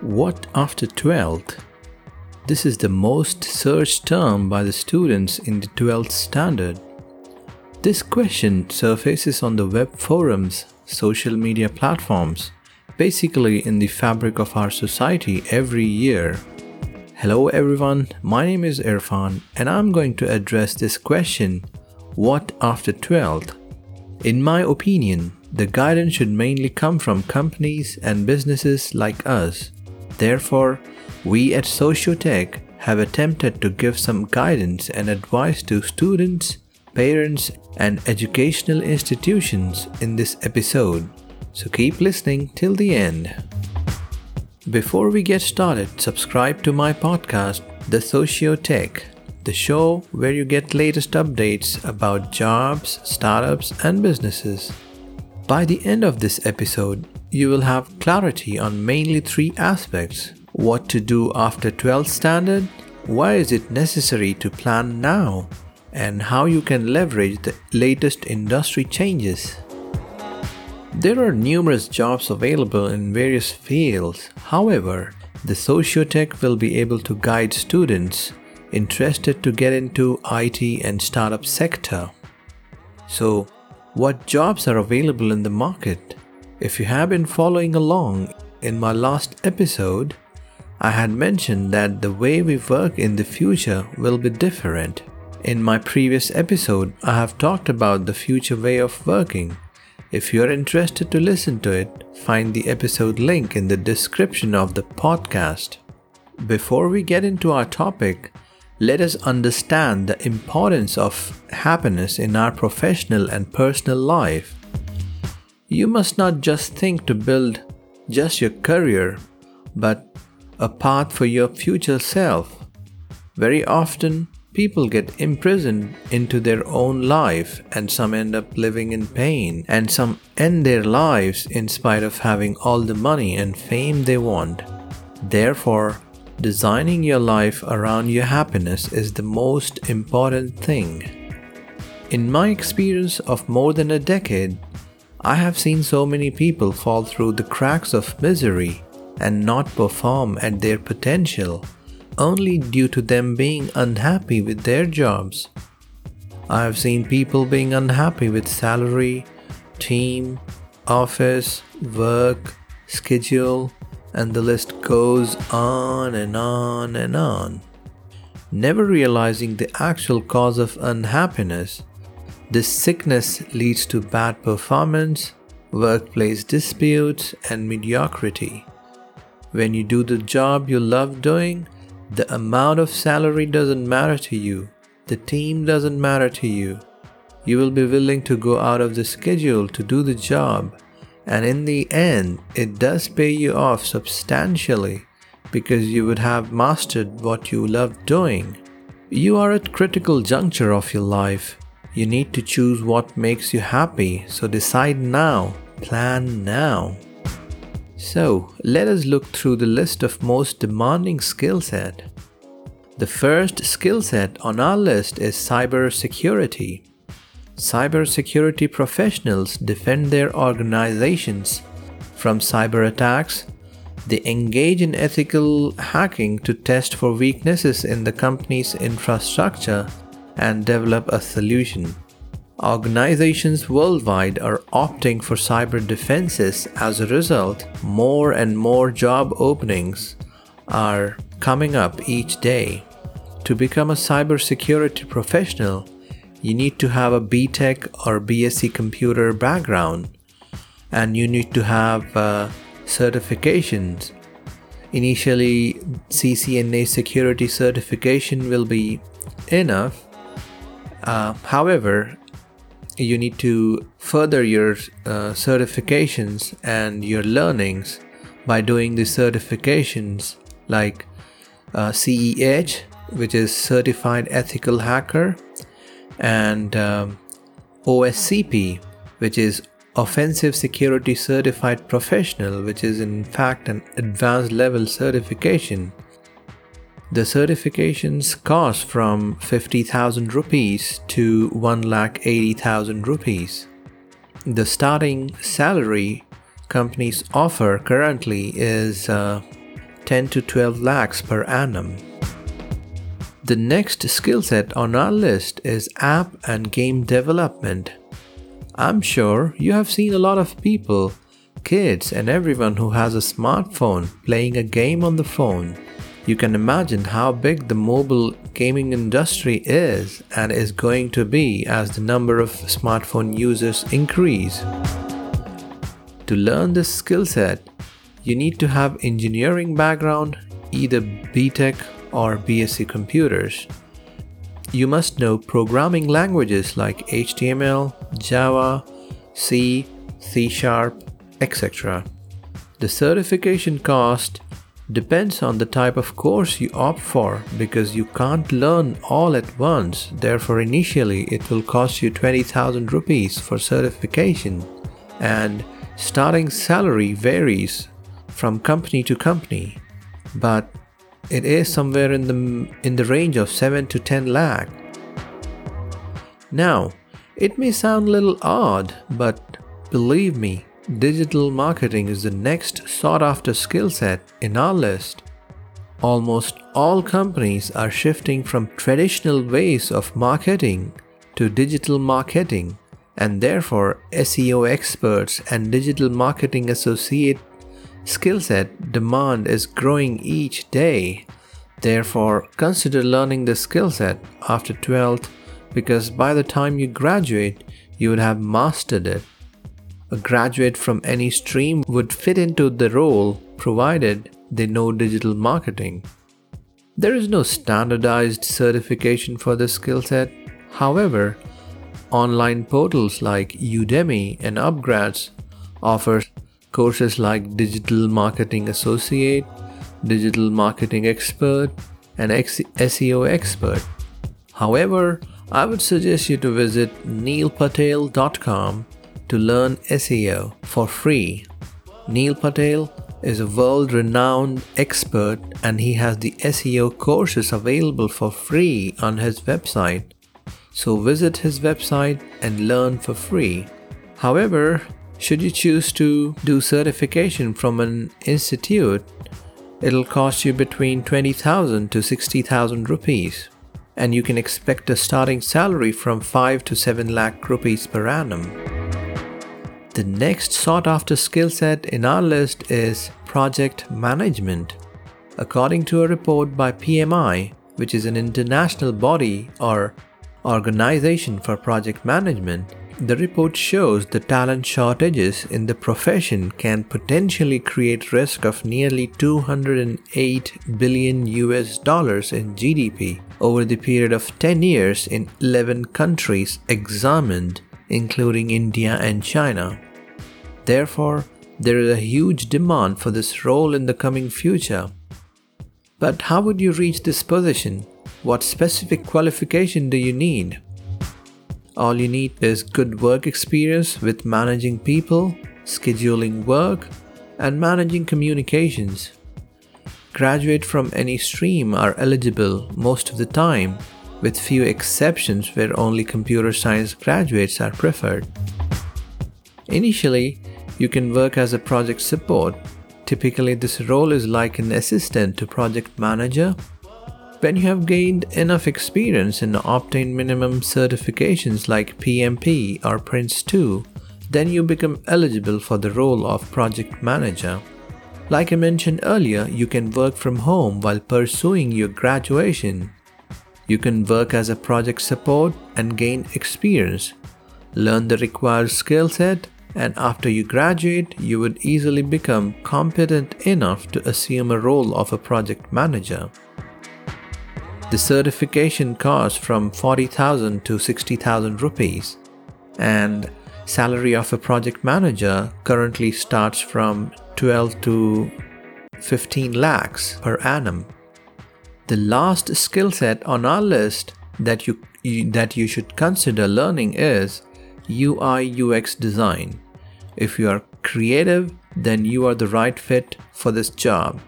What after 12th? This is the most searched term by the students in the 12th standard. This question surfaces on the web forums, social media platforms, basically in the fabric of our society every year. Hello everyone, my name is Irfan and I'm going to address this question What after 12th? In my opinion, the guidance should mainly come from companies and businesses like us Therefore, we at Sotiotech have attempted to give some guidance and advice to students, parents, and educational institutions in this episode. So keep listening till the end. Before we get started, subscribe to my podcast, The Sotiotech, the show where you get latest updates about jobs, startups, and businesses. By the end of this episode, you will have clarity on mainly three aspects what to do after 12th standard, why is it necessary to plan now, and how you can leverage the latest industry changes. There are numerous jobs available in various fields. However, the Sotiotech will be able to guide students interested to get into IT and startup sector. So, what jobs are available in the market? If you have been following along in my last episode, I had mentioned that the way we work in the future will be different. In my previous episode, I have talked about the future way of working. If you are interested to listen to it, find the episode link in the description of the podcast. Before we get into our topic, let us understand the importance of happiness in our professional and personal life. You must not just think to build just your career, but a path for your future self. Very often, people get imprisoned into their own life, and some end up living in pain, and some end their lives in spite of having all the money and fame they want. Therefore, designing your life around your happiness is the most important thing. In my experience of more than a decade, I have seen so many people fall through the cracks of misery and not perform at their potential only due to them being unhappy with their jobs. I have seen people being unhappy with salary, team, office, work, schedule, and the list goes on and on and on. Never realizing the actual cause of unhappiness this sickness leads to bad performance, workplace disputes, and mediocrity. When you do the job you love doing, the amount of salary doesn't matter to you, the team doesn't matter to you. You will be willing to go out of the schedule to do the job, and in the end, it does pay you off substantially because you would have mastered what you love doing. You are at critical juncture of your life you need to choose what makes you happy, so decide now, plan now. So, let us look through the list of most demanding skill set. The first skill set on our list is cybersecurity. Cybersecurity professionals defend their organizations from cyber attacks. They engage in ethical hacking to test for weaknesses in the company's infrastructure and develop a solution. Organizations worldwide are opting for cyber defenses. As a result, more and more job openings are coming up each day. To become a cybersecurity professional, you need to have a BTech or BSc computer background and you need to have uh, certifications. Initially, CCNA security certification will be enough, uh, however, you need to further your uh, certifications and your learnings by doing the certifications like uh, CEH, which is Certified Ethical Hacker, and um, OSCP, which is Offensive Security Certified Professional, which is in fact an advanced level certification the certifications cost from 50,000 rupees to 1,80,000 rupees. The starting salary companies offer currently is uh, 10 to 12 lakhs per annum. The next skill set on our list is app and game development. I'm sure you have seen a lot of people, kids, and everyone who has a smartphone playing a game on the phone. You can imagine how big the mobile gaming industry is and is going to be as the number of smartphone users increase. To learn this skill set, you need to have engineering background, either BTech or BSc computers. You must know programming languages like HTML, Java, C, C Sharp, etc. The certification cost depends on the type of course you opt for because you can't learn all at once. Therefore, initially it will cost you 20,000 rupees for certification, and starting salary varies from company to company, but it is somewhere in the in the range of 7 to 10 lakh. Now, it may sound a little odd, but believe me, digital marketing is the next sought after skill set in our list. Almost all companies are shifting from traditional ways of marketing to digital marketing, and therefore, SEO experts and digital marketing associate skill set demand is growing each day. Therefore, consider learning the skill set after 12th because by the time you graduate, you would have mastered it. A graduate from any stream would fit into the role provided they know digital marketing. There is no standardized certification for this skill set. However, online portals like Udemy and Upgrads offer courses like Digital Marketing Associate, Digital Marketing Expert, and SEO Expert. However, I would suggest you to visit neilpatel.com to learn SEO for free. Neil Patel is a world renowned expert and he has the SEO courses available for free on his website. So visit his website and learn for free. However, should you choose to do certification from an institute, it'll cost you between 20,000 to 60,000 rupees and you can expect a starting salary from 5 to 7 lakh rupees per annum. The next sought after skill set in our list is project management. According to a report by PMI, which is an international body or organization for project management, the report shows the talent shortages in the profession can potentially create risk of nearly 208 billion US dollars in GDP over the period of 10 years in 11 countries examined, including India and China. Therefore, there is a huge demand for this role in the coming future. But how would you reach this position? What specific qualification do you need? All you need is good work experience with managing people, scheduling work, and managing communications. Graduate from any stream are eligible most of the time, with few exceptions where only computer science graduates are preferred. Initially, you can work as a project support. Typically, this role is like an assistant to project manager. When you have gained enough experience and obtained minimum certifications like PMP or Prince 2, then you become eligible for the role of project manager. Like I mentioned earlier, you can work from home while pursuing your graduation. You can work as a project support and gain experience, learn the required skill set, and after you graduate, you would easily become competent enough to assume a role of a project manager. The certification costs from 40,000 to 60,000 rupees, and salary of a project manager currently starts from 12 to 15 lakhs per annum. The last skill set on our list that you, you that you should consider learning is UI UX design. If you are creative, then you are the right fit for this job.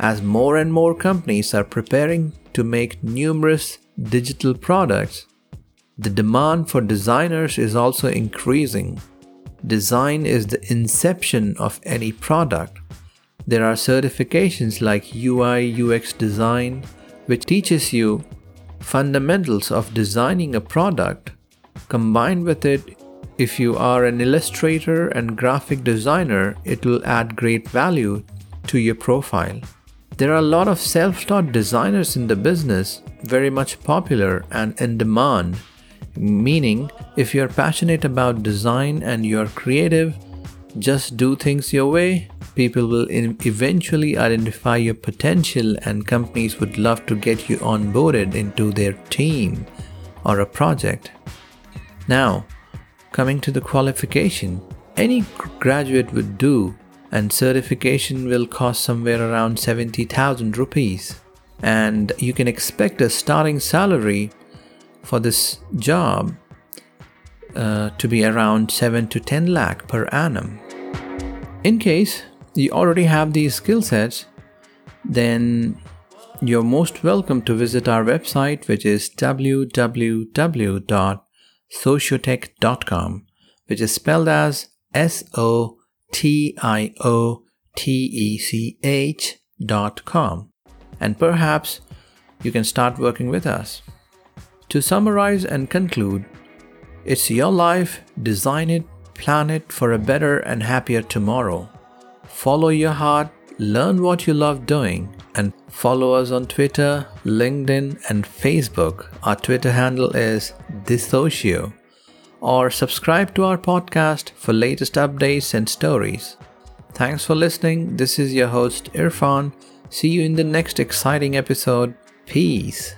As more and more companies are preparing to make numerous digital products, the demand for designers is also increasing. Design is the inception of any product. There are certifications like UI UX design, which teaches you fundamentals of designing a product. Combined with it, if you are an illustrator and graphic designer, it will add great value to your profile. There are a lot of self taught designers in the business, very much popular and in demand. Meaning, if you're passionate about design and you're creative, just do things your way, people will eventually identify your potential, and companies would love to get you onboarded into their team or a project. Now, coming to the qualification, any graduate would do and certification will cost somewhere around 70,000 rupees. And you can expect a starting salary for this job uh, to be around 7 to 10 lakh per annum. In case you already have these skill sets, then you're most welcome to visit our website, which is www.sotiotech.com, which is spelled as S O T I O T E C H dot com, and perhaps you can start working with us. To summarize and conclude, it's your life, design it, plan it for a better and happier tomorrow. Follow your heart, learn what you love doing, and follow us on Twitter, LinkedIn, and Facebook. Our Twitter handle is Dissocio or subscribe to our podcast for latest updates and stories. Thanks for listening. This is your host Irfan. See you in the next exciting episode. Peace.